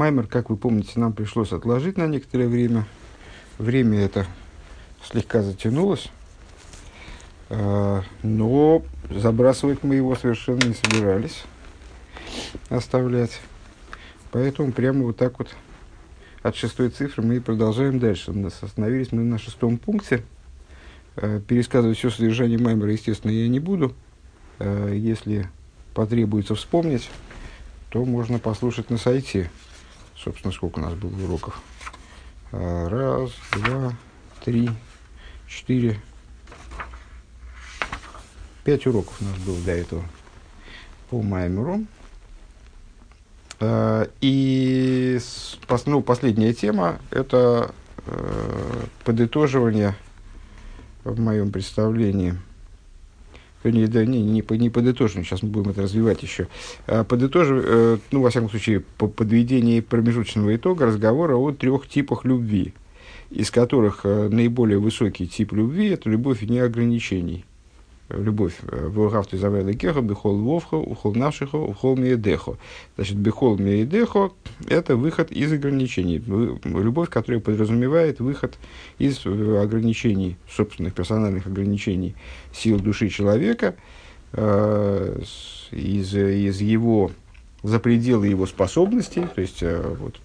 Маймер, как вы помните, нам пришлось отложить на некоторое время. Время это слегка затянулось. А, но забрасывать мы его совершенно не собирались оставлять. Поэтому прямо вот так вот от шестой цифры мы продолжаем дальше. Остановились мы на шестом пункте. А, пересказывать все содержание Маймера, естественно, я не буду. А, если потребуется вспомнить, то можно послушать на сайте. Собственно, сколько у нас было уроков? Раз, два, три, четыре, Пять уроков у нас было до этого по Маймеру. А, и ну, последняя тема – это э, подытоживание в моем представлении. Не, да, не, не, не подытоживание, сейчас мы будем это развивать еще. А, подытоживание, э, ну, во всяком случае, по подведении промежуточного итога разговора о трех типах любви, из которых э, наиболее высокий тип любви – это любовь вне ограничений любовь. Э, Вогавту завела кеха, бехол вовха, ухол навшихо, ухол миедехо. Значит, бехол миедехо – это выход из ограничений. Любовь, которая подразумевает выход из э, ограничений, собственных персональных ограничений сил души человека, э, из, из его за пределы его способностей, то есть вот,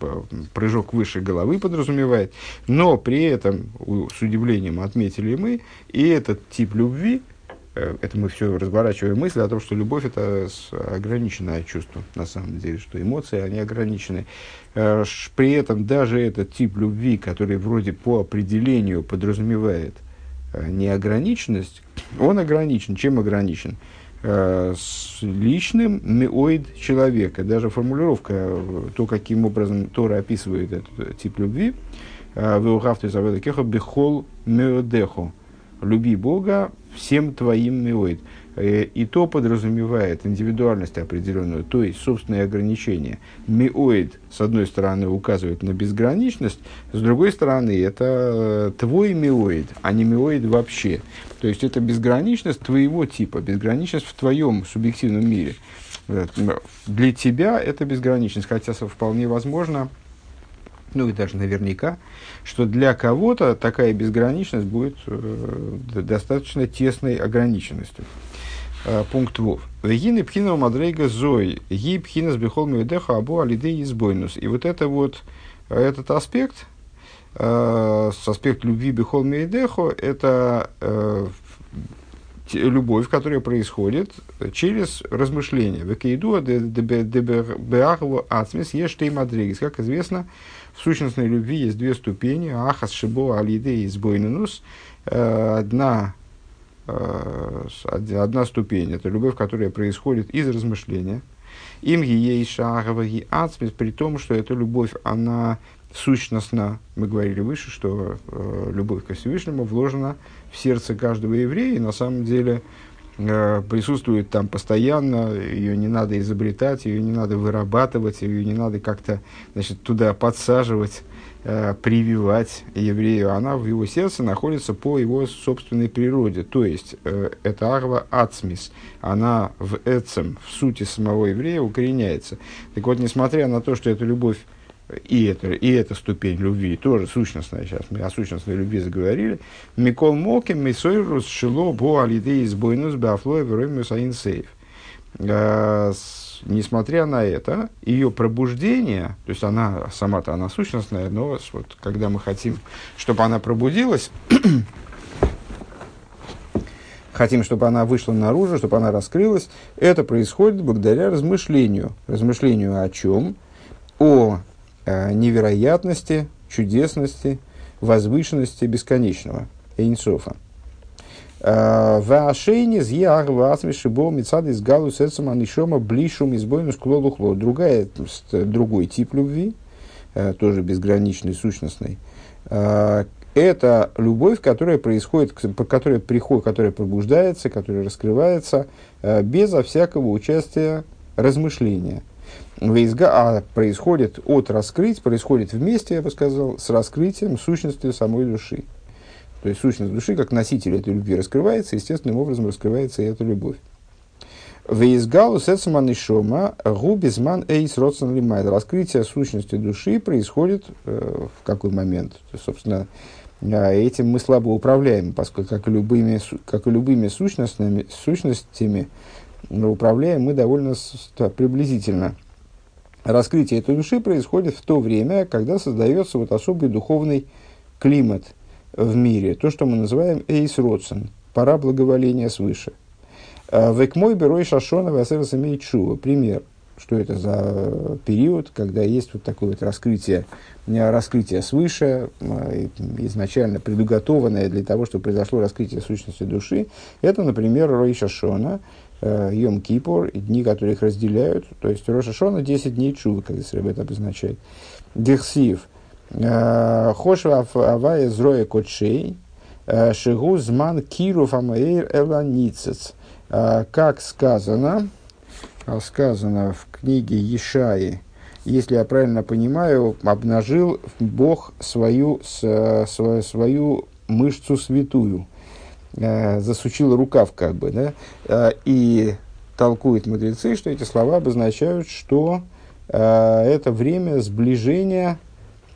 прыжок выше головы подразумевает, но при этом, с удивлением отметили мы, и этот тип любви – это мы все разворачиваем мысль о том, что любовь это ограниченное чувство, на самом деле, что эмоции, они ограничены. Э, при этом даже этот тип любви, который вроде по определению подразумевает э, неограниченность, он ограничен. Чем ограничен? С личным миоид человека. Даже формулировка, то, каким образом Тора описывает этот тип любви, «Веухавты заведа кеха бехол меодехо» люби Бога всем твоим миоид. Э, и то подразумевает индивидуальность определенную, то есть собственные ограничения. Миоид, с одной стороны, указывает на безграничность, с другой стороны, это э, твой миоид, а не миоид вообще. То есть это безграничность твоего типа, безграничность в твоем субъективном мире. Э, для тебя это безграничность, хотя вполне возможно, ну и даже наверняка, что для кого-то такая безграничность будет э, достаточно тесной ограниченностью. Э, пункт Вов. Вегины пхина мадрейга зой, ги пхина с бихол меведеха абу алидей избойнус. И вот это вот, этот аспект, э, аспект любви бихол меведехо, это э, любовь, которая происходит через размышления. Векейдуа дебеахву ацмис ештей мадригис. Как известно, в сущностной любви есть две ступени. Ахас шибо алиде и сбойненус. Э, одна, э, одна ступень – это любовь, которая происходит из размышления. Им ей шагова и ацмис, при том, что эта любовь, она сущностна. Мы говорили выше, что э, любовь ко Всевышнему вложена в сердце каждого еврея, и на самом деле присутствует там постоянно, ее не надо изобретать, ее не надо вырабатывать, ее не надо как-то значит, туда подсаживать, э, прививать еврею. Она в его сердце находится по его собственной природе. То есть, э, это арва ацмис, она в эцем, в сути самого еврея укореняется. Так вот, несмотря на то, что эта любовь и это, и эта ступень любви, тоже сущностная, сейчас мы о сущностной любви заговорили. Микол Моки, Мисойрус, Шило, Бо, Алидей, Сбойнус, Беафлой, Веромиус, Аинсейв. А, несмотря на это, ее пробуждение, то есть она сама-то она сущностная, но вот, когда мы хотим, чтобы она пробудилась, хотим, чтобы она вышла наружу, чтобы она раскрылась, это происходит благодаря размышлению. Размышлению о чем? О невероятности, чудесности, возвышенности бесконечного, Эйнсофа. Э, в Ашейне зьяг васмиши бо мецад из галу сердцем анишома блишум избойнус клолухло. Другая, другой тип любви, э, тоже безграничный, сущностный, это любовь, которая происходит, которая приходит, которая пробуждается, которая раскрывается безо всякого участия размышления – а происходит от раскрыть, происходит вместе, я бы сказал, с раскрытием сущности самой души. То есть сущность души, как носитель этой любви, раскрывается, естественным образом раскрывается и эта любовь. Вейсгалу сецман и шома губизман эйс лимайд. Раскрытие сущности души происходит э, в какой момент? Собственно, э, этим мы слабо управляем, поскольку, как и любыми, как и любыми сущностями, сущностями управляем мы довольно приблизительно. Раскрытие этой души происходит в то время, когда создается вот особый духовный климат в мире, то, что мы называем эйс родсен, пора благоволения свыше – Э, Век мой берой шашона васерас имеет шува. Пример. Что это за период, когда есть вот такое вот раскрытие, раскрытие свыше, изначально предуготованное для того, чтобы произошло раскрытие сущности души. Это, например, Рой Шашона, э, Йом Кипур, дни, которые их разделяют. То есть Роша Шона 10 дней чувы, как здесь это обозначает. Дехсив. Хошва авая зроя котшей. Шигу зман киру фамаэйр эланицец. Как сказано, сказано в книге Ешаи, если я правильно понимаю, обнажил Бог свою, свою, свою мышцу святую, а, засучил рукав как бы, да, и толкуют мудрецы, что эти слова обозначают, что это время сближения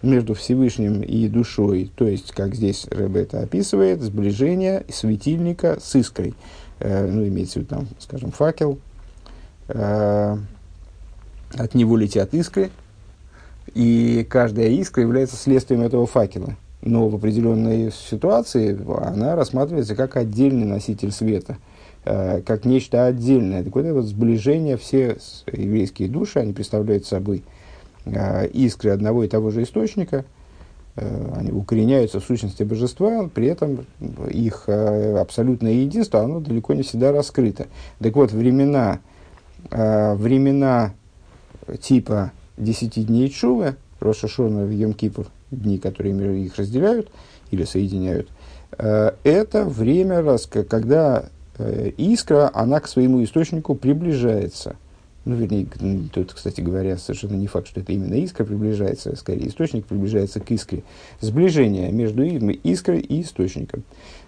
между Всевышним и душой, то есть, как здесь Рэбе это описывает, сближение светильника с искрой. Э, ну, имеется в виду, там, скажем, факел, э, от него летят искры, и каждая искра является следствием этого факела. Но в определенной ситуации она рассматривается как отдельный носитель света, э, как нечто отдельное. Так вот, это сближение, все еврейские души, они представляют собой искры одного и того же источника – Э, они укореняются в сущности божества, при этом их э, абсолютное единство, оно далеко не всегда раскрыто. Так вот, времена, э, времена типа десяти дней Чувы, Рошашона в Йом-Кипур, дни, которые их разделяют или соединяют, это время, когда искра, она к своему источнику приближается – ну, вернее, тут, кстати говоря, совершенно не факт, что это именно искра приближается, скорее источник приближается к искре. Сближение между искрой и источником.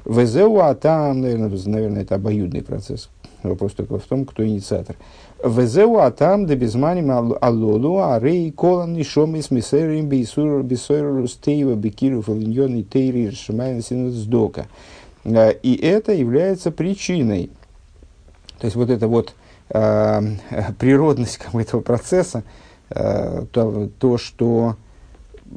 ВЗУ, а там, наверное, наверное, это обоюдный процесс. Вопрос только в том, кто инициатор. ВЗУ, а там, да без мани алолу, а рей колан и шом из мисерим бисур бисойру стейва бекиру фалиньон и тейри шамайна сдока. Э, и это является причиной. То есть вот это вот э, природность как бы, этого процесса, э, то, то, что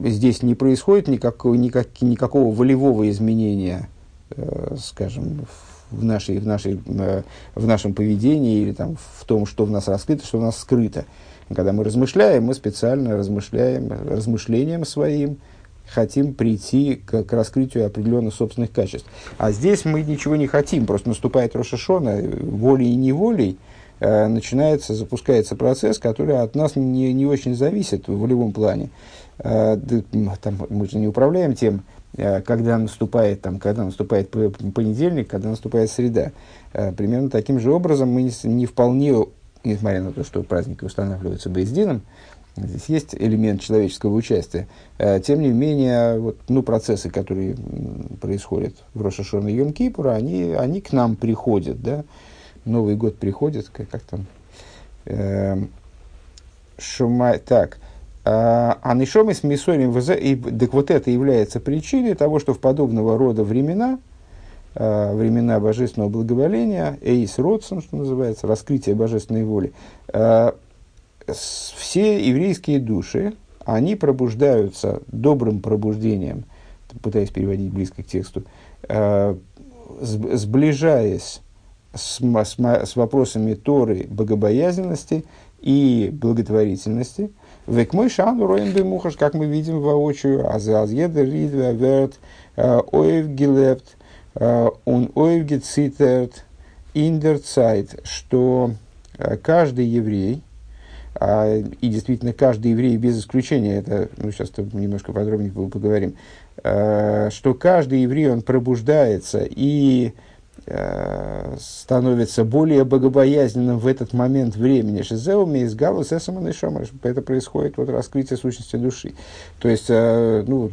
здесь не происходит никакого, никак, никакого волевого изменения, э, скажем, в, нашей, в, нашей, э, в нашем поведении или там, в том, что в нас раскрыто, что в нас скрыто. Когда мы размышляем, мы специально размышляем, размышлением своим, хотим прийти к, к раскрытию определенных собственных качеств. А здесь мы ничего не хотим, просто наступает Рошашона волей и неволей – Э, начинается, запускается процесс, который от нас не, не очень зависит в волевом плане. Э, там, мы же не управляем тем, когда наступает, там, когда наступает понедельник, когда наступает среда. Примерно таким же образом мы не, не вполне, несмотря на то, что праздники устанавливаются Бейздином, здесь есть элемент человеческого участия, тем не менее, вот, ну, процессы, которые происходят в Рошашон и Йом-Кипура, они, они к нам приходят, да, Новый год приходит, как, как там, э, шумай, так, а, а нишомис мисорим вз, и так вот это является причиной того, что в подобного рода времена, э, времена божественного благоволения, эйс родсон, что называется, раскрытие божественной воли, э, все еврейские души, они пробуждаются добрым пробуждением, пытаясь переводить близко к тексту, сближаясь с, с, с вопросами Торы, богобоязненности и благотворительности. Век мой шану роем бемухаш, как мы видим воочию, азаз едер ридве верт, э, оев гилепт, э, он оев гецитерт, индер цайт, что э, каждый еврей, а, и действительно каждый еврей без исключения, это ну, сейчас немножко подробнее поговорим, что каждый еврей, он пробуждается и Э, становится более богобоязненным в этот момент времени. Шизеуми из Галус Это происходит вот раскрытие сущности души. То есть, э, ну,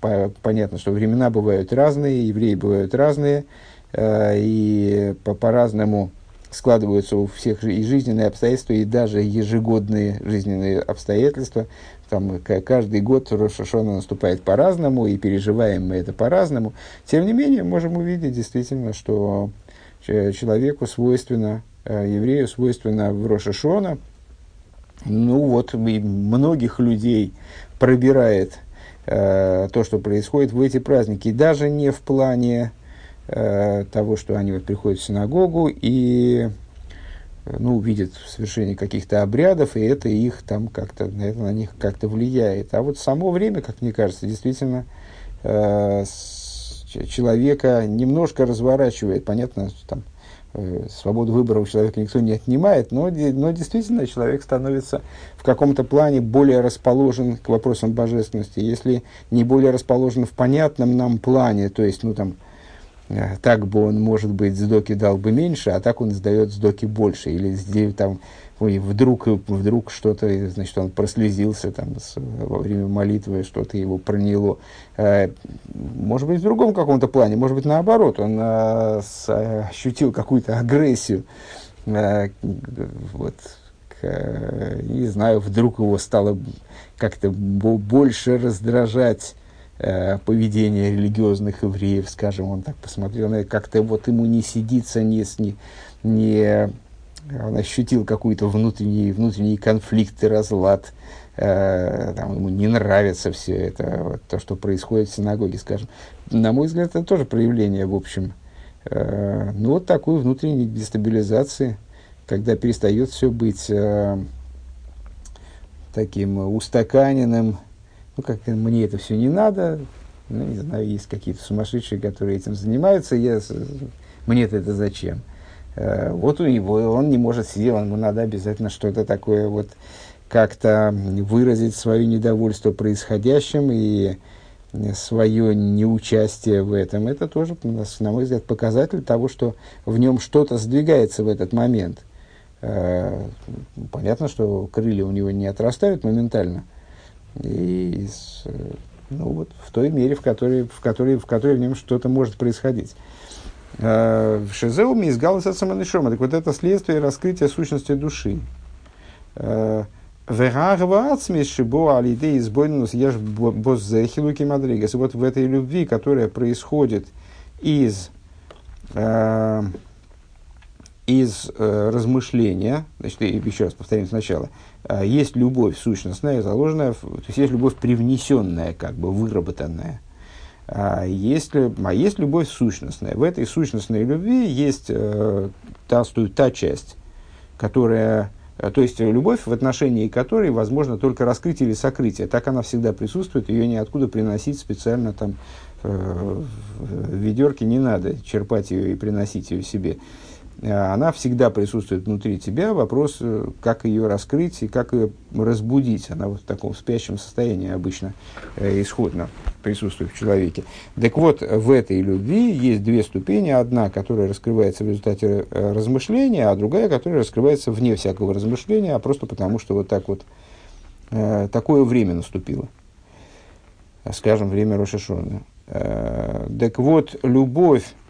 по, понятно, что времена бывают разные, евреи бывают разные, э, и по, по-разному складываются у всех и жизненные обстоятельства, и даже ежегодные жизненные обстоятельства. Там каждый год Рошашона наступает по-разному, и переживаем мы это по-разному. Тем не менее, можем увидеть действительно, что человеку свойственно, э, еврею свойственно в Рошашона, ну вот, многих людей пробирает э, то, что происходит в эти праздники. Даже не в плане э, того, что они вот приходят в синагогу и ну, видят в совершении каких-то обрядов, и это их там как-то, это на них как-то влияет. А вот само время, как мне кажется, действительно э, человека немножко разворачивает. Понятно, там э, свободу выбора у человека никто не отнимает, но, но действительно человек становится в каком-то плане более расположен к вопросам божественности. Если не более расположен в понятном нам плане, то есть, ну, там, Э, так бы он, может быть, сдоки дал бы меньше, а так он сдает сдоки больше. Или там, ой, вдруг, вдруг что-то, значит, он прослезился там с, во время молитвы, что-то его проняло. Э, может быть, в другом каком-то плане, может быть, наоборот, он с, ощутил какую-то агрессию. Вот, не знаю, вдруг его стало как-то больше раздражать поведение религиозных евреев, скажем, он так посмотрел, на как-то вот ему не сидится, не, не, не он ощутил какой-то внутренний, внутренний конфликт и разлад, э, там, ему не нравится все это, вот, то, что происходит в синагоге, скажем. На мой взгляд, это тоже проявление, в общем, э, ну, вот такой внутренней дестабилизации, когда перестает все быть э, таким устаканенным, ну, как мне это все не надо, ну, не знаю, есть какие-то сумасшедшие, которые этим занимаются, я, мне-то это зачем? Э, вот у него, он не может сидеть, ему надо обязательно что-то такое вот как-то выразить свое недовольство происходящим и свое неучастие в этом. Это тоже, на мой взгляд, показатель того, что в нем что-то сдвигается в этот момент. Э, понятно, что крылья у него не отрастают моментально, и с, ну, вот, в той мере, в которой, в которой, в которой в нем что-то может происходить. Э, в Шизеу мизгалас от саманишома. Так вот это следствие раскрытия сущности души. Э, мадригас. Вот в этой любви, которая происходит из э, из э, размышления, значит, еще раз повторим сначала, э, есть любовь сущностная, заложенная, то есть есть любовь привнесенная, как бы выработанная. А есть, а есть любовь сущностная. В этой сущностной любви есть э, та, та часть, которая, э, то есть любовь, в отношении которой возможно только раскрытие или сокрытие. Так она всегда присутствует, ее ниоткуда приносить специально там э, в ведерке не надо, черпать ее и приносить ее себе. Э, она всегда присутствует внутри тебя. Вопрос, э, как ее раскрыть и как ее разбудить. Она вот в таком спящем состоянии обычно э, исходно присутствует в человеке. Так вот, в этой любви есть две ступени. Одна, которая раскрывается в результате размышления, а другая, которая раскрывается вне всякого размышления, а просто потому, что вот так вот такое время наступило. Скажем, время Рошашона. Так вот, любовь Э,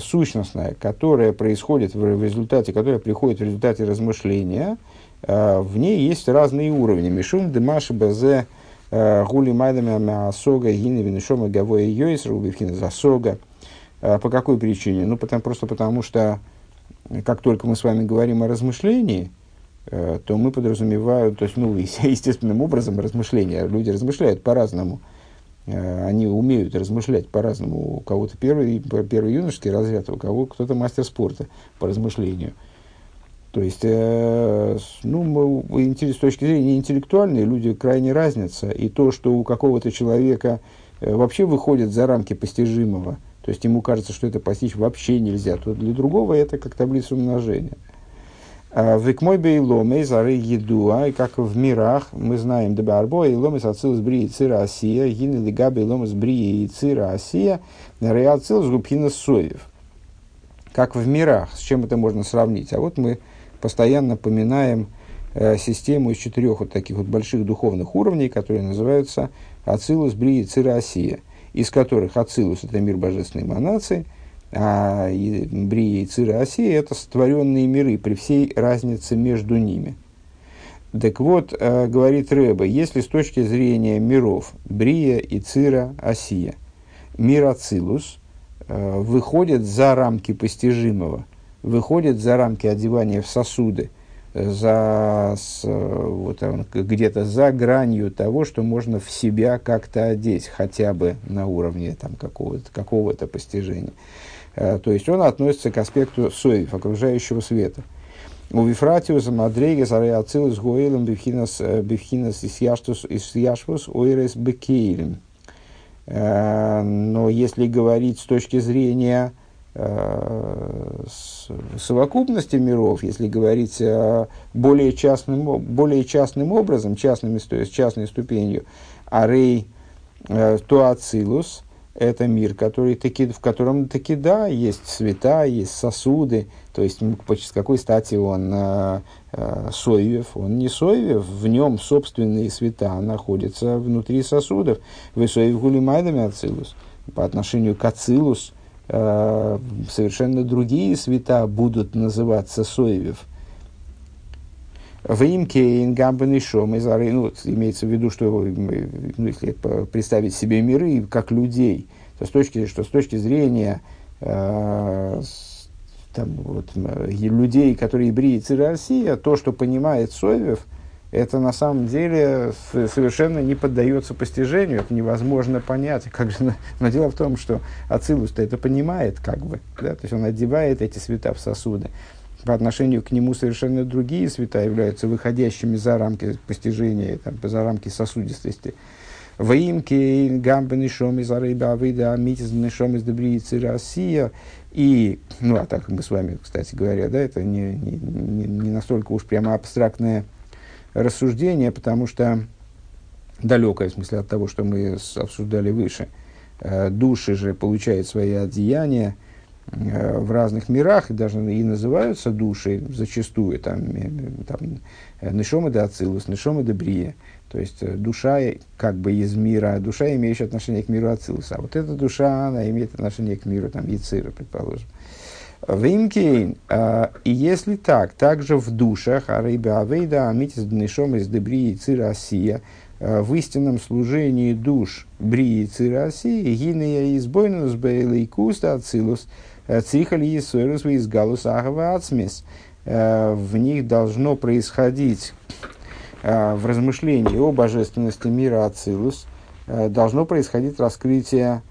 сущностная, которая происходит в результате, которая приходит в результате размышления, э, в ней есть разные уровни. Мишум демаши базе э, гули майдами асога гини винишома гавоя йойс рубивхина засога. По какой причине? Ну, потому, просто потому, что как только мы с вами говорим о размышлении, то мы подразумеваем, то есть, ну, естественным образом размышления, люди размышляют по-разному – Э, они умеют размышлять по-разному. У кого-то первый, первый юношеский разряд, у кого кто-то мастер спорта по размышлению. То есть, э, ну, с точки зрения интеллектуальной, люди крайне разнятся. И то, что у какого-то человека э, вообще выходит за рамки постижимого, то есть ему кажется, что это постичь вообще нельзя, то для другого это как таблица умножения. Векмой бейломей зары едуа, и как в мирах, мы знаем, дабы арбо и ломес ацилус брии цира асия, гины лига бейломес брии и цира асия, реацилус губхина соев. Как в мирах, с чем это можно сравнить? А вот мы постоянно поминаем э, систему из четырех вот таких вот больших духовных уровней, которые называются Ацилус, Брии, Цира, Асия, из которых Ацилус – это мир божественной эманации, А Брия и Цира Осия – это сотворенные миры при всей разнице между ними. Так вот, э, говорит Рэба, если с точки зрения миров Брия и Цира Осия, мир Ацилус э, выходит за рамки постижимого, выходит за рамки одевания в сосуды, за, с, вот, где-то за гранью того, что можно в себя как-то одеть, хотя бы на уровне там, какого-то, какого-то постижения. Э, то есть он относится к аспекту соев, окружающего света. У Вифратиуса Мадрейгес Ареацилус Гоэлем Бифхинас э, Исяшвус Ойрес Бекейлем. Э, но если говорить с точки зрения совокупности миров, если говорить более частным, более частным образом, частными, то есть частной ступенью, арей туацилус, это мир, который таки, в котором таки да, есть цвета, есть сосуды. То есть, с какой стати он э, э, соевев? Он не соевев, в нем собственные света находятся внутри сосудов. Вы соев гулимайдами ацилус. По отношению к ацилус э, совершенно другие света будут называться соевев – в имке ингамбен шом из ну, имеется в виду, что ну, если представить себе миры как людей, то с точки, что с точки зрения э, там, вот, людей, которые евреи Россия, то, что понимает Совев, это на самом деле совершенно не поддается постижению, это невозможно понять. Как же, но дело в том, что Ацилус-то это понимает, как бы, да? то есть он одевает эти света в сосуды по отношению к нему совершенно другие света являются выходящими за рамки постижения, там, за рамки сосудистости. Воимки, гамбы, нишом из арыба, авида, амитис, нишом из добриицы, Россия. И, ну, а так мы с вами, кстати говоря, да, это не, не, не настолько уж прямо абстрактное рассуждение, потому что далекое, в смысле, от того, что мы обсуждали выше. Э, души же получают свои одеяния, в разных мирах, и даже и называются души зачастую, там, э, там э, Нешома де Ацилус, Нешома де Брия, то есть душа как бы из мира, душа, имеющая отношение к миру Ацилуса. А вот эта душа, она имеет отношение к миру там, Яцира, предположим. Вимкейн, и если так, также в душах, а рейба авейда, амитис днешом из дебрии цира асия, в истинном служении душ брии цира асии, гинея избойнус бейлейкуста ацилус, Цихали Есуэрус из Галус Ацмис. Э, в них должно происходить э, в размышлении о божественности мира Ацилус, э, должно происходить раскрытие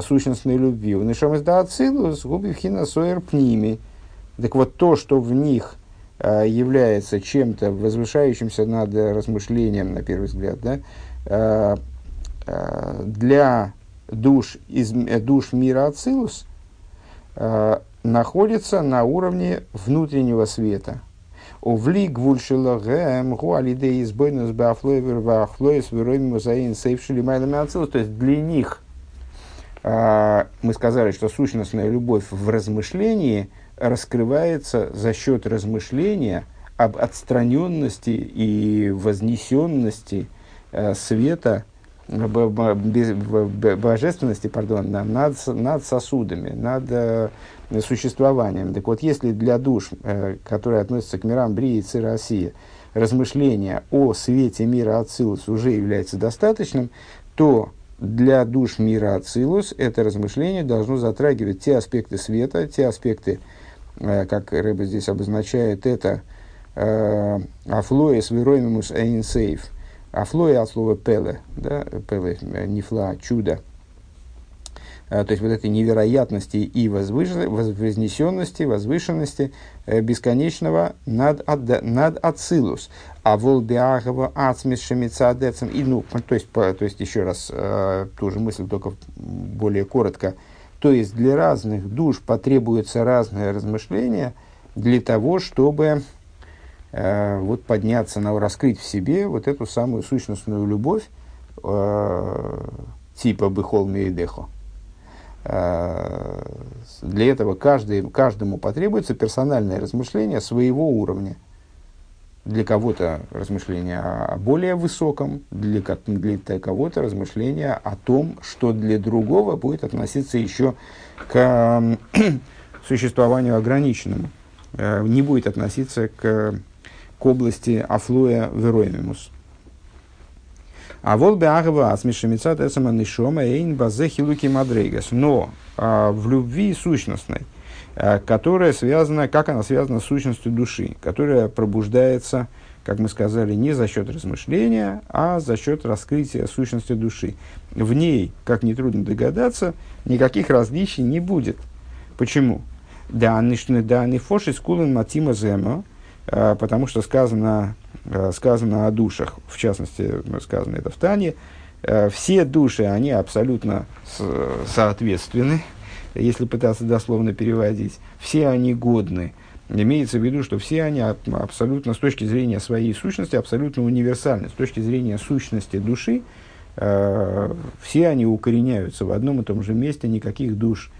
сущностной любви. В Нишом из Ацилус губивхина соер пними. Так вот, то, что в них является чем-то возвышающимся над размышлением, на первый взгляд, да, для душ, из, душ мира Ацилус – Э, находится на уровне внутреннего света. Увли гвульшилагем гуалидей избойнус бафлоевер вахлоес вероми музаин сейвшили майлами ацилус. То есть для них э, мы сказали, что сущностная любовь в размышлении раскрывается за счет размышления об отстраненности и вознесенности э, света божественности, пардон, над, над сосудами, над э, существованием. Так вот, если для душ, э, которые относятся к мирам Брии и России, размышления о свете мира Ацилус уже является достаточным, то для душ мира Ацилус это размышление должно затрагивать те аспекты света, те аспекты, э, как Рэба здесь обозначает это, афлоес вероимус эйнсейф, Афлоя от слова пеле, да, пеле, нефла, чудо. А, то есть вот этой невероятности и вознесенности, возвышенности э, бесконечного над, ад, над ацилус. А волбиагова ацмис шемицадецем. И, ну, то есть, по, то есть, еще раз, э, ту же мысль, только более коротко. То есть, для разных душ потребуется разное размышление для того, чтобы вот подняться, на, раскрыть в себе вот эту самую сущностную любовь э, типа «быхол мейдехо». Э, для этого каждый, каждому потребуется персональное размышление своего уровня. для кого-то размышления о более высоком, для, для кого-то размышления о том, что для другого будет относиться еще к существованию ограниченному, э, не будет относиться к, области афлуя вероемимус. А вот беагва асмишемицат эсама нишома эйн базе хилуки мадрейгас. Но а, в любви сущностной, а, которая связана, как она связана с сущностью души, которая пробуждается, как мы сказали, не за счет размышления, а за счет раскрытия сущности души. В ней, как нетрудно догадаться, никаких различий не будет. Почему? Да, да, не фоши скулен матима зема, потому что сказано Э, сказано о душах, в частности, сказано это в Тане, э, все души, они абсолютно соответственны, если пытаться дословно переводить, все они годны. Имеется в виду, что все они абсолютно с точки зрения своей сущности абсолютно универсальны. С точки зрения сущности души, все они укореняются в одном и том же месте, никаких душ,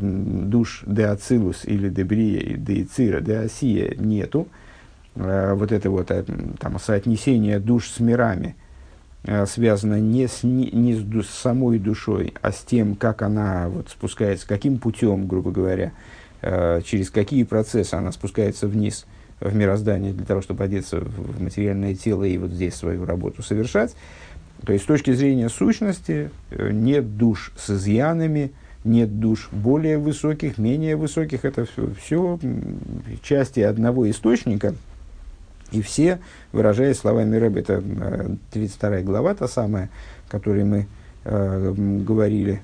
душ де ацилус или де брия, де нету. Э, вот это вот э, там, соотнесение душ с мирами э, связано не с, не, не с самой душой, а с тем, как она вот, спускается, каким путем, грубо говоря, через какие процессы она спускается вниз в мироздание для того, чтобы одеться в материальное тело и вот здесь свою работу совершать. То есть с точки зрения сущности нет душ с изъянами, нет душ более высоких, менее высоких. Это все, все части одного источника – и все, выражаясь словами Рэбби, это 32 э, глава, та самая, которой мы э, говорили,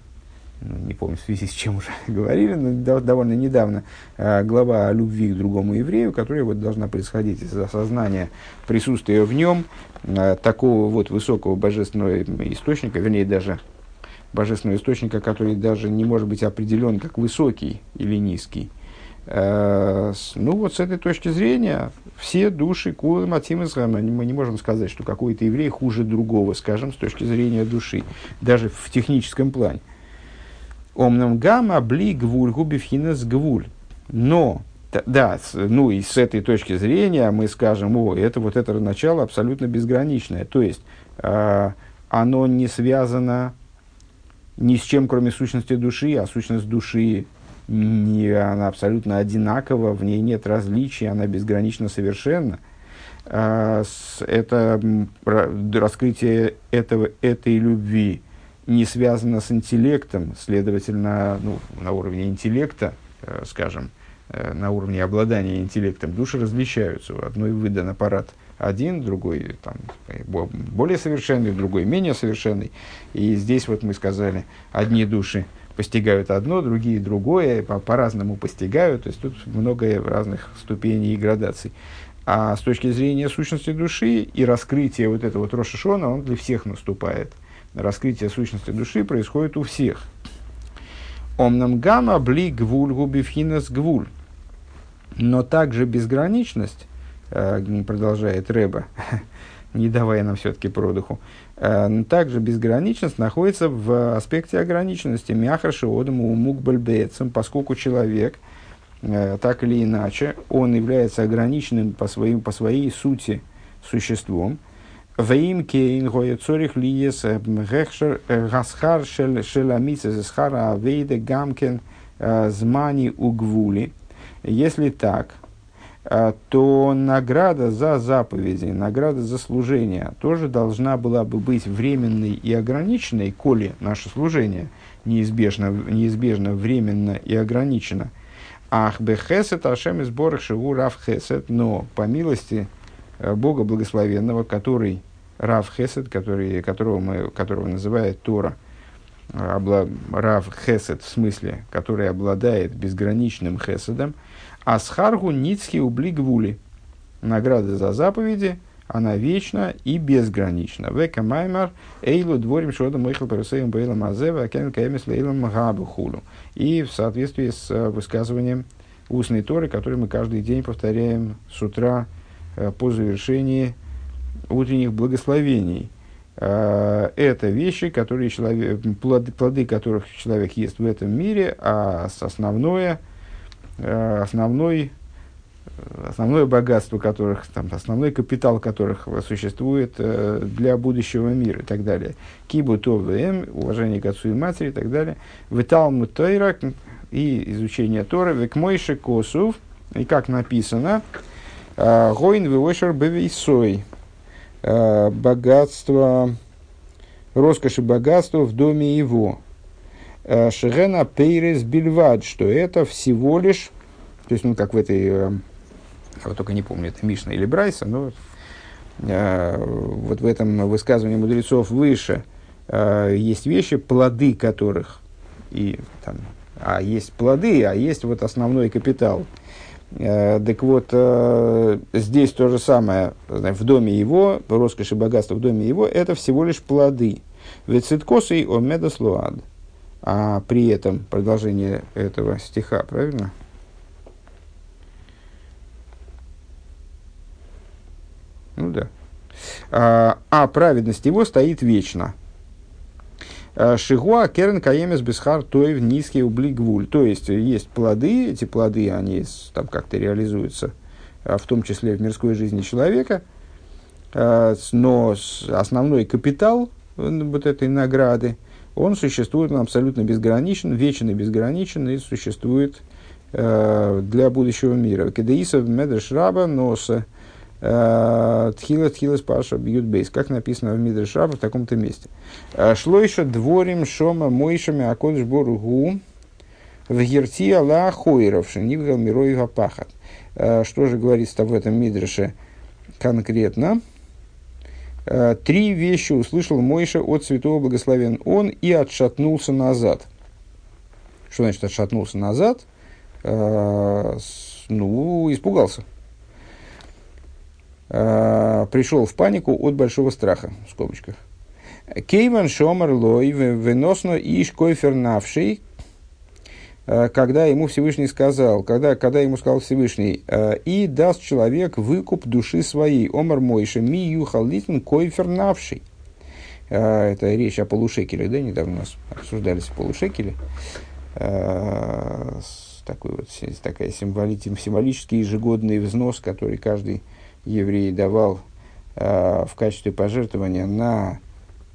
ну, не помню, в связи с чем уже говорили, но довольно недавно, э, глава о любви к другому еврею, которая вот должна происходить из осознания присутствия в нем э, такого вот высокого божественного источника, вернее, даже божественного источника, который даже не может быть определен как высокий или низкий, Э, ну вот с этой точки зрения все души Кулы Матим мы не можем сказать, что какой-то еврей хуже другого, скажем, с точки зрения души, даже в техническом плане. Омнам гамма бли гвуль губивхинас гвуль. Но, да, ну и с этой точки зрения мы скажем, о, это вот это начало абсолютно безграничное. То есть, э, оно не связано ни с чем, кроме сущности души, а сущность души не, она абсолютно одинакова, в ней нет различий, она безгранично совершенна. Это раскрытие этого, этой любви не связано с интеллектом, следовательно, ну, на уровне интеллекта, э, скажем, э, на уровне обладания интеллектом, души различаются. У одной выдан аппарат один, другой там, более совершенный, другой менее совершенный. И здесь вот мы сказали, одни души – постигают одно, другие другое, по- по-разному постигают. То есть тут много разных ступеней и градаций. А с точки зрения сущности души и раскрытия вот этого вот Рошишона, он для всех наступает. Раскрытие сущности души происходит у всех. Омнам гамма бли гвуль губивхинас гвуль. Но также безграничность, продолжает Рэба, не давая нам все-таки продыху. Э, также безграничность находится в аспекте ограниченности. Мяхарши одому мукбальбецем, поскольку человек, э, так или иначе, он является ограниченным по, своим, по своей сути существом. Ваим кейн э, гасхар шеламица зесхара авейда гамкен змани угвули. Если так, то награда за заповеди, награда за служение тоже должна была бы быть временной и ограниченной, коли наше служение неизбежно, неизбежно временно и ограничено. Ах, бехесет ашем из шигу рав хесет, но по милости э, Бога Благословенного, который рав хесет, который, которого, мы, которого называет Тора, э, обла, рав хесет в смысле, который обладает безграничным хеседом – Асхаргу ницхи убли гвули. Награда за заповеди, она вечна и безгранична. Века маймар эйлу дворим шода мыхл парусеем бейлам азева акен каэмис лейлам габухулу. И в соответствии с э, высказыванием устной Торы, который мы каждый день повторяем с утра э, по завершении утренних благословений. Э, это вещи, которые человек, плоды, плоды которых человек ест в этом мире, а основное – основной основное богатство которых, там, основной капитал которых существует э, для будущего мира и так далее. Кибу ВМ, уважение к отцу и матери и так далее. Виталму Тойра и изучение Торы, Векмойши Косов, и как написано, Гойн Вивошер Бевейсой, богатство, роскошь и богатство в доме его. Шерена Пейрес Бельвад, что это всего лишь, то есть, ну, как в этой, я вот только не помню, это Мишна или Брайса, но э, вот в этом высказывании мудрецов выше э, есть вещи, плоды которых, и там, а есть плоды, а есть вот основной капитал. Э, так вот, э, здесь то же самое, в доме его, роскошь и богатство в доме его, это всего лишь плоды. Ведь циткосы о медослуад. А при этом продолжение этого стиха, правильно? Ну да. А, а праведность его стоит вечно. А, Шигуа керен каемес бесхар тоев низкий ублигвуль. То есть, есть плоды, эти плоды, они там как-то реализуются, а, в том числе в мирской жизни человека. Но основной капитал вот этой награды, он существует, он абсолютно безграничен, вечен и безграничен, и существует для будущего мира. Кедаисов медреш раба носа Э, Тхила Тхила Паша бьют бейс, как написано в Мидриш Раба в таком-то месте. Э, шло еще дворим шома мойшами акодыш боругу в герти Аллах хойров шенивгал мирой пахат. Э, что же говорится в этом Мидрише конкретно? Три вещи услышал Мойша от святого благословен он и отшатнулся назад. Что значит отшатнулся назад? Ну, испугался э, пришел в панику от большого страха, в скобочках. Кейван шомар лой выносно иш койфер навший, э, когда ему Всевышний сказал, когда, когда ему сказал Всевышний, э, и даст человек выкуп души своей, омар мойша ми юхал литн койфер навший. Э, это речь о полушекеле, да, недавно у нас обсуждались полушекели. Такой вот, такая символический ежегодный взнос, который каждый еврей давал э, в качестве пожертвования на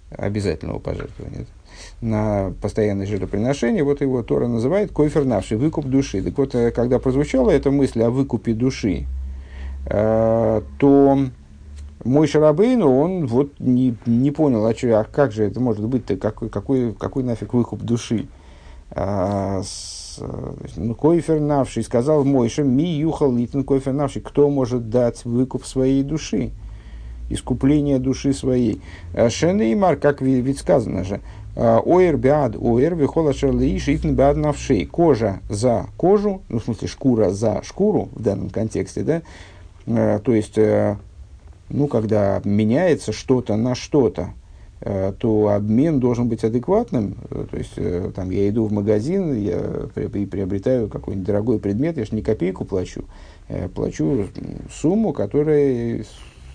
обязательного пожертвования, на постоянное жертвоприношение, вот его Тора называет койфер навший, выкуп души. Так вот, э, когда прозвучала эта мысль о выкупе души, э, то мой Шарабейну, он вот не, не понял, а, что, а как же это может быть-то, какой, какой, какой нафиг выкуп души? А, с, ну, койфер навший, сказал Мойша, ми юхал литн койфер навший, кто может дать выкуп своей души, искупление души своей. А Шенеймар, как ведь сказано же, Оэр биад оэр вихола шерлеиш ифн биад навшей. Кожа за кожу, ну, в смысле, шкура за шкуру в данном контексте, да, а, то есть, э, ну, когда меняется что-то на что-то, Э, то обмен должен быть адекватным. Э, то есть, там, я иду в магазин, я приобретаю какой-нибудь дорогой предмет, я же не копейку плачу, я плачу сумму, которая,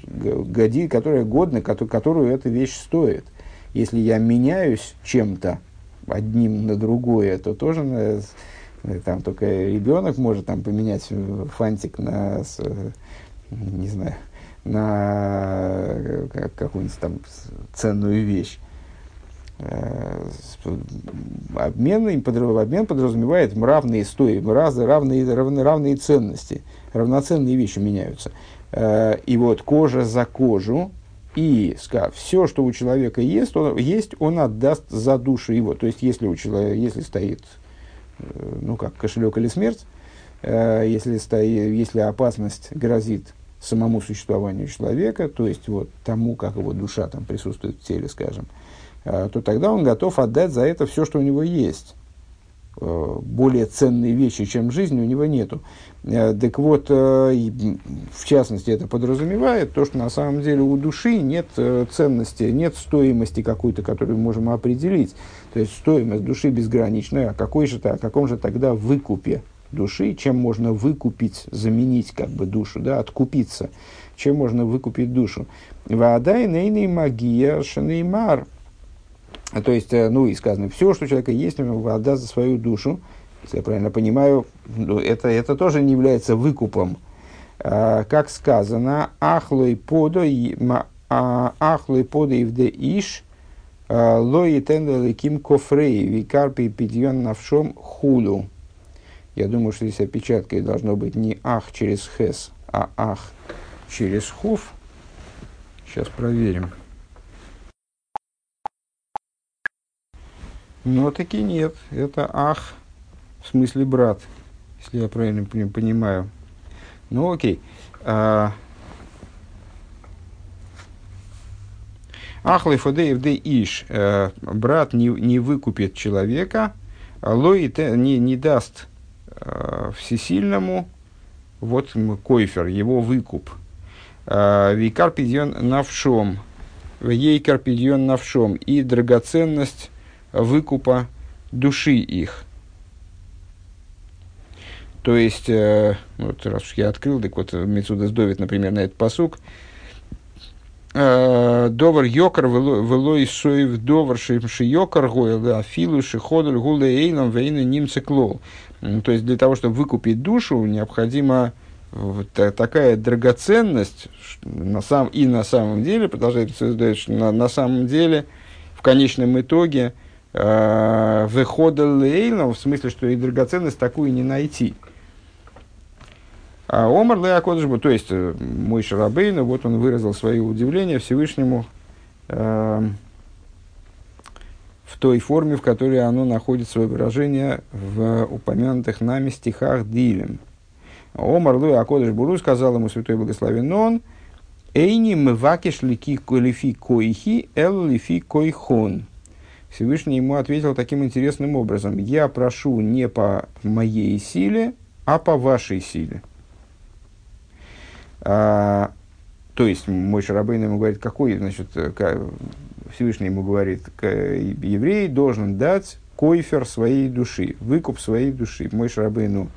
годи, которая годна, которую эта вещь стоит. Если я меняюсь чем-то одним на другое, то тоже там только ребенок может там поменять фантик на, не знаю, на э, какую-нибудь там ценную вещь. Э, обмен, обмен подразумевает равные стоимости, равные, равные, равные ценности, равноценные вещи меняются. Э, и вот кожа за кожу, и сказав, все, что у человека есть, он, есть, он отдаст за душу его. То есть, если у человека, если стоит, ну как, кошелек или смерть, если, стоит, если опасность грозит самому существованию человека, то есть вот тому, как его душа там присутствует в теле, скажем, э, то тогда он готов отдать за это все, что у него есть. Э, более ценные вещи, чем жизнь, у него нету. Э, так вот, в частности, это подразумевает то, что на самом деле у души нет ценности, нет стоимости какой-то, которую мы можем определить. То есть стоимость души безграничная, а какой же, о каком же тогда выкупе души, чем можно выкупить, заменить как бы душу, да, откупиться, чем можно выкупить душу. Вода и магия шанеймар. То есть, э, ну и сказано, все, что у человека есть, он вода за свою душу. Если я правильно понимаю, ну, это, это тоже не является выкупом. Э, как сказано, ахлой подо а, ахлой подо ивде иш лои тенделеким кофрей викарпи пидьон навшом хулу. Я думаю, что здесь опечаткой должно быть не ах через хес, а ах через хуф. Сейчас проверим. Но таки нет. Это ах, в смысле брат, если я правильно понимаю. Ну окей. А, Ахлай фодеев де иш. Э, брат не, не выкупит человека, лой не, не даст э, всесильному вот койфер, его выкуп. Э, Викар пидьон навшом. Ей карпидьон навшом. И драгоценность выкупа души их. То есть, э, вот раз уж я открыл, так вот Мецуда сдовит, например, на этот посук. Э, довар йокар велой соев довар ши йокар гойл афилу шиходуль гуле эйлом вейна немцы клол. То есть, для того, чтобы выкупить душу, необходима такая драгоценность на сам, и на самом деле, продолжает на, на самом деле, в конечном итоге, э, выхода лейлом, в смысле, что и драгоценность такую не найти. А Омар Леакодышбу, то есть э, мой Шарабейна, вот он выразил свое удивление Всевышнему э, в той форме, в которой оно находит свое выражение в упомянутых нами стихах Дилем. Омар Луи Акодыш Буру сказал ему Святой Благословен он, Эйни мывакиш лики лифи койхи, эл лифи койхон. Всевышний ему ответил таким интересным образом. Я прошу не по моей силе, а по вашей силе. А, то есть, мой Шарабейн ему говорит, какой, значит, Всевышний ему говорит, еврей должен дать койфер своей души, выкуп своей души. Мой Шарабейну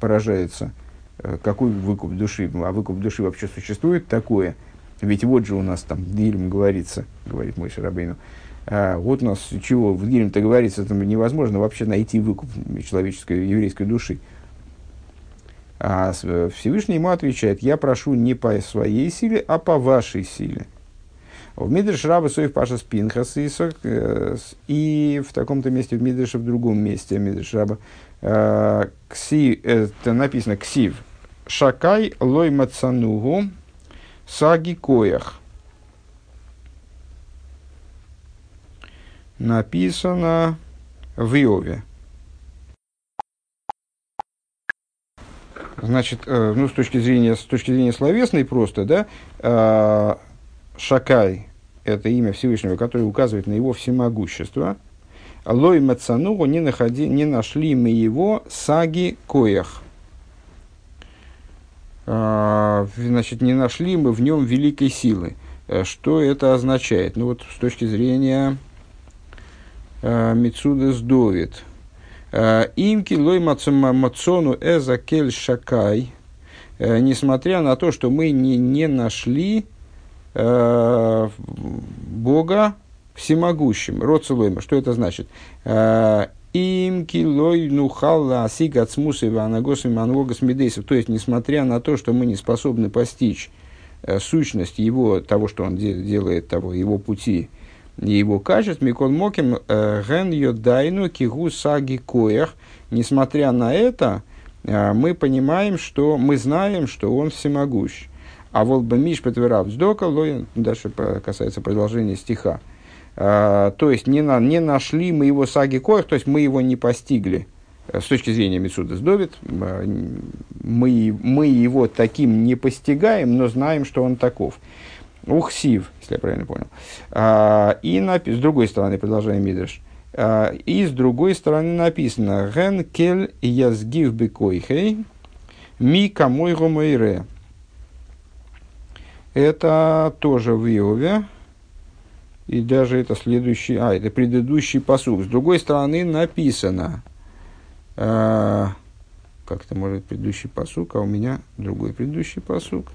поражается, э, какой выкуп души, а выкуп души вообще существует такое. Ведь вот же у нас там Дилем говорится, говорит мой Шарабейну, а, вот у нас чего в Дилем-то говорится, это невозможно вообще найти выкуп человеческой, еврейской души. А Всевышний ему отвечает, я прошу не по своей силе, а по вашей силе. В Мидриш Раба Соев Паша Спинхас э, и в таком-то месте, в Мидреше, в другом месте Мидриш Раба, э, кси, это написано Ксив, Шакай лой мацанугу саги коях. Написано в Иове. Значит, э, ну, с точки зрения, с точки зрения словесной просто, да, э, Шакай – это имя Всевышнего, которое указывает на его всемогущество. Лой Мацанугу не, находи, не нашли мы его саги коях. Э, значит, не нашли мы в нем великой силы. Что это означает? Ну вот с точки зрения Мицуда сдовит – Э, Имки лой мацону эза кель шакай. Э, несмотря на то, что мы не, не нашли э, Бога всемогущим. Роцелойма. Что это значит? Имки лой нухалла асига цмусы ванагосы манвогас медейсов. То есть, несмотря на то, что мы не способны постичь сущность его, того, что он делает, того, его пути, его качеств, Микол Моким, э, Ген Йодайну Кигу Саги Коях. Несмотря на это, э, мы понимаем, что мы знаем, что он всемогущ. А волбамиш Петверав Сдока, дальше касается продолжения стиха. А, то есть не, на, не нашли мы его саги коях, то есть мы его не постигли. С точки зрения Мисуда Сдовит, мы, мы его таким не постигаем, но знаем, что он таков. Ухсив, если я правильно понял. А, и напи- с другой стороны, продолжаем Мидриш. А, и с другой стороны написано «Ген кель язгив бекойхей ми камой гомойре». Это тоже в Иове. И даже это следующий, а, это предыдущий посуг. С другой стороны написано, а, как это может предыдущий посуг, а у меня другой предыдущий посуг.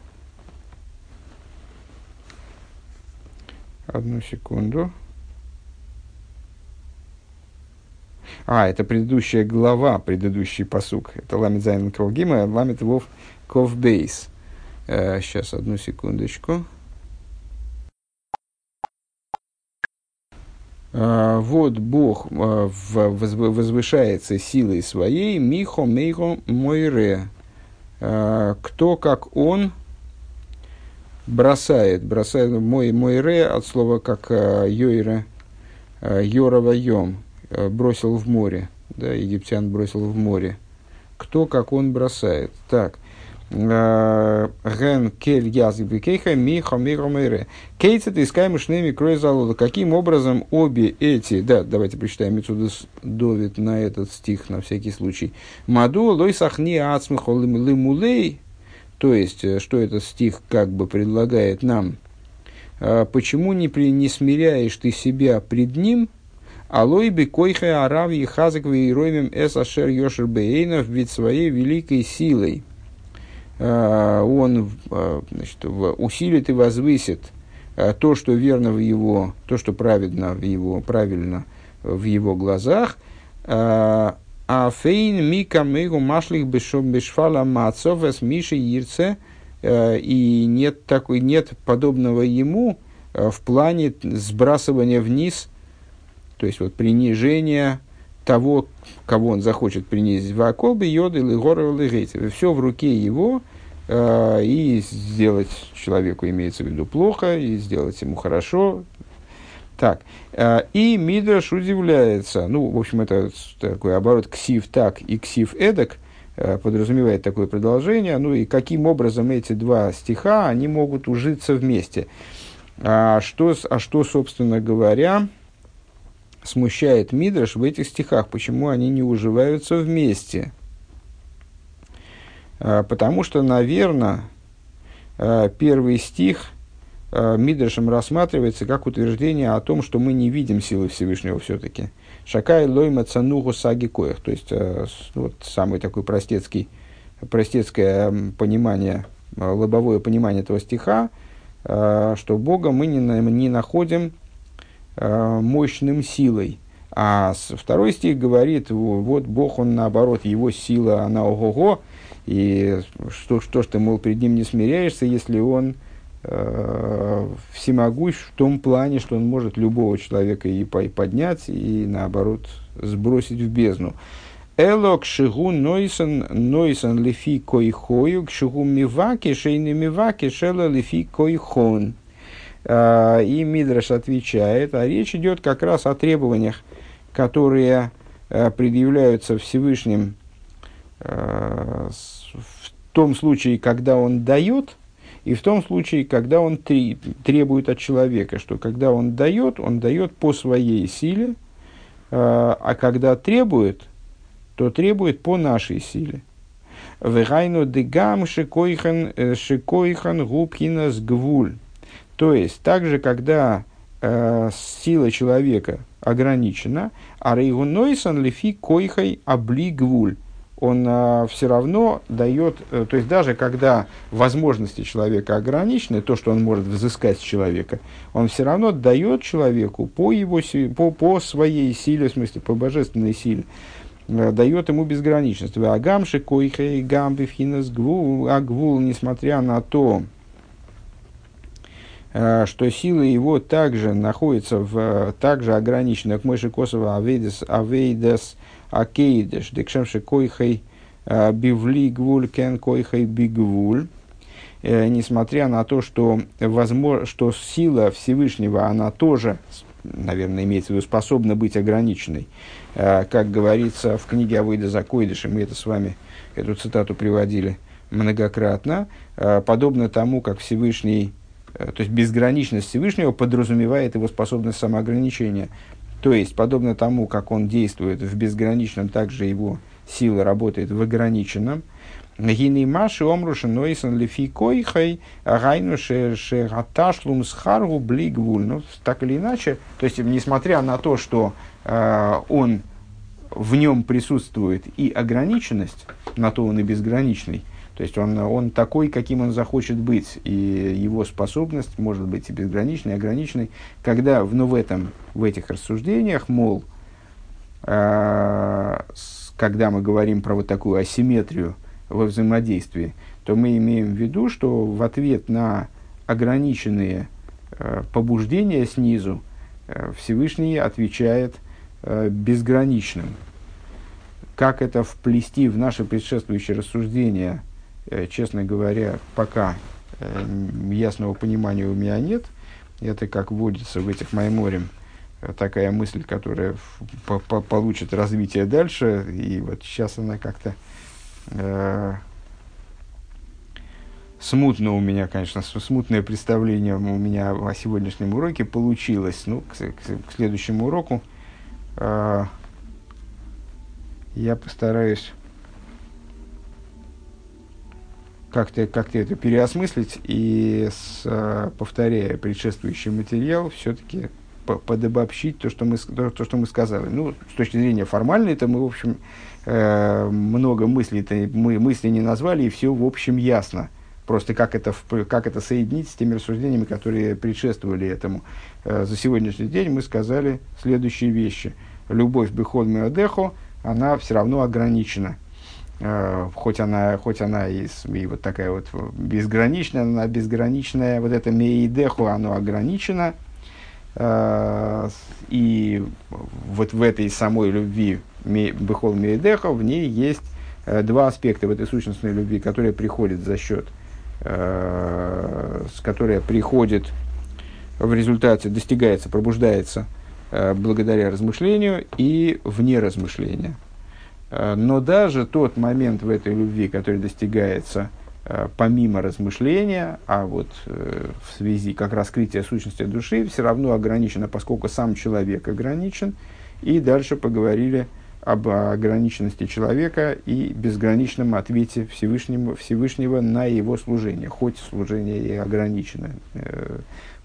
Одну секунду. А, это предыдущая глава, предыдущий посук. Это Ламит Зайн Ковгима, Ламит Вов Ковбейс. Сейчас, одну секундочку. Вот Бог возвышается силой своей, Михо Мейхо Мойре. Кто как Он бросает, бросает мой, мой ре от слова как йойре, йорова йом, бросил в море, да, египтян бросил в море. Кто как он бросает. Так, Ген кель язык кейха миха миромере. Кейцет искаем шнеми крой залода. Каким образом обе эти, да, давайте прочитаем Мецудас Довид на этот стих на всякий случай. Маду лой сахни ацмихо лимулей. То есть, что этот стих как бы предлагает нам. Почему не, при, не смиряешь ты себя пред ним, Алой би койхе арав и хазак вейроимем эс ашер йошер бейнов ведь своей великой силой – Э, он э, значит, усилит и возвысит э, то, что верно в его, то, что праведно в его, правильно в его глазах. А фейн мика мегу машлих бешфала мацов с миши ирце и нет такой нет подобного ему в плане сбрасывания вниз, то есть вот принижения того, кого он захочет принизить. Ваколбы, йоды, лигоры, лигейцы. Все в руке его, э, и сделать человеку, имеется в виду, плохо, и сделать ему хорошо. Так, э, и Мидраш удивляется, ну, в общем, это такой оборот ксив так и ксив эдак, э, подразумевает такое продолжение, ну и каким образом эти два стиха, они могут ужиться вместе. А что, а что собственно говоря, смущает Мидраш в этих стихах, почему они не уживаются вместе. А, потому что, наверное, первый стих Мидрашем рассматривается как утверждение о том, что мы не видим силы Всевышнего все-таки. Шакай лойма цанугу саги коях. То есть, вот самый такой простецкий, простецкое понимание, лобовое понимание этого стиха, что Бога мы не, не находим Э, мощным силой. А второй стих говорит, вот Бог, он наоборот, его сила, она ого-го, и что, что ж ты, мол, перед ним не смиряешься, если он э, всемогущ в том плане, что он может любого человека и поднять, и наоборот сбросить в бездну. Элок шигу нойсон нойсон лифи койхою, шигу миваки, шейны миваки, шела лифи койхон. А, и Мидраш отвечает, а речь идет как раз о требованиях, которые а, предъявляются Всевышним а, в том случае, когда он дает, и в том случае, когда он требует от человека, что когда он дает, он дает по своей силе, а когда требует, то требует по нашей силе. Вегайну дегам шикойхан э, шикойхан губхинас гвуль. То есть, также, когда э, сила человека ограничена, а рейгунойсон лифи койхай облигвуль, он э, все равно дает, э, то есть даже когда возможности человека ограничены, то, что он может взыскать с человека, он все равно дает человеку по, его, по, по своей силе, в смысле, по божественной силе, э, дает ему безграничность. Агамши койхай гамбифхинас гвул, агвул, несмотря на то, Э, что сила его также находится в, также ограничена, как Мойши Косова Авейдес, Авейдес Акейдеш, Декшемши Койхай э, Бивли Гвуль Кен Койхай Бигвуль, э, несмотря на то, что, возможно, что сила Всевышнего, она тоже, наверное, имеется в виду, способна быть ограниченной. Как говорится в книге Авейда Закойдыша, мы это с вами, эту цитату приводили многократно, подобно тому, как Всевышний Э, то есть безграничность Всевышнего подразумевает его способность самоограничения. То есть, подобно тому, как он действует в безграничном, также его сила работает в ограниченном. Гины маши омруши нойсон лифи койхай гайну шераташлум схаргу блигвуль. Ну, так или иначе, то есть, несмотря на то, что э, он в нем присутствует и ограниченность, на то он и безграничный, то есть он, он такой, каким он захочет быть, и его способность может быть и безграничной, и ограниченной. Когда ну, в, этом, в этих рассуждениях, мол, э, когда мы говорим про вот такую асимметрию во взаимодействии, то мы имеем в виду, что в ответ на ограниченные э, побуждения снизу э, Всевышний отвечает э, безграничным. Как это вплести в наши предшествующие рассуждения, честно говоря, пока э, ясного понимания у меня нет. Это как вводится в этих Майморем э, такая мысль, которая по -по получит развитие дальше. И вот сейчас она как-то э, смутно у меня, конечно, смутное представление у меня о сегодняшнем уроке получилось. Ну, к, к, к следующему уроку э, я постараюсь как-то как это переосмыслить и, с, э, повторяя предшествующий материал, все-таки подобобщить то, что мы, то, то, что мы сказали. Ну, с точки зрения формальной, это мы, в общем, э, много мыслей мы мысли не назвали, и все, в общем, ясно. Просто как это, как это соединить с теми рассуждениями, которые предшествовали этому. Э, за сегодняшний день мы сказали следующие вещи. Любовь Бехол Меодехо, она все равно ограничена. Э, хоть она, хоть она и, и вот такая вот безграничная, она безграничная, вот это Меидехо, оно ограничено. Э, и вот в этой самой любви Бехол Меидехо, в ней есть два аспекта в этой сущностной любви, которые приходят за счет – э, которая приходит в результате, достигается, пробуждается э, благодаря размышлению и вне размышления. Э, но даже тот момент в этой любви, который достигается э, помимо размышления, а вот э, в связи как раскрытие сущности души, все равно ограничено, поскольку сам человек ограничен. И дальше поговорили об ограниченности человека и безграничном ответе Всевышнего, Всевышнего на его служение, хоть служение и ограничено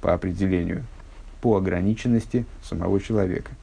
по определению, по ограниченности самого человека –